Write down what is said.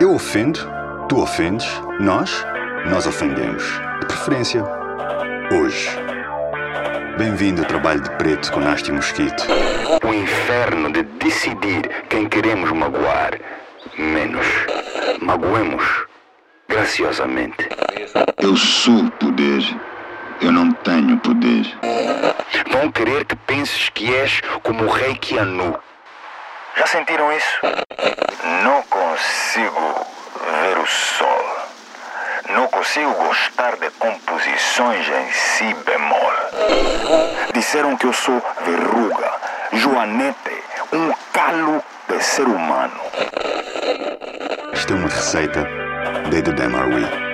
Eu ofendo, tu ofendes, nós, nós ofendemos. De preferência, hoje. Bem-vindo ao trabalho de preto com Nasty Mosquito. O inferno de decidir quem queremos magoar. Menos. Magoemos. Graciosamente. Eu sou poder. Eu não tenho poder. Vão querer que penses que és como o rei Keanu. Já sentiram isso? Não consigo ver o sol. Consigo gostar de composições em si bemol. Disseram que eu sou verruga, joanete, um calo de ser humano. Isto é uma receita da Edu Demarwi.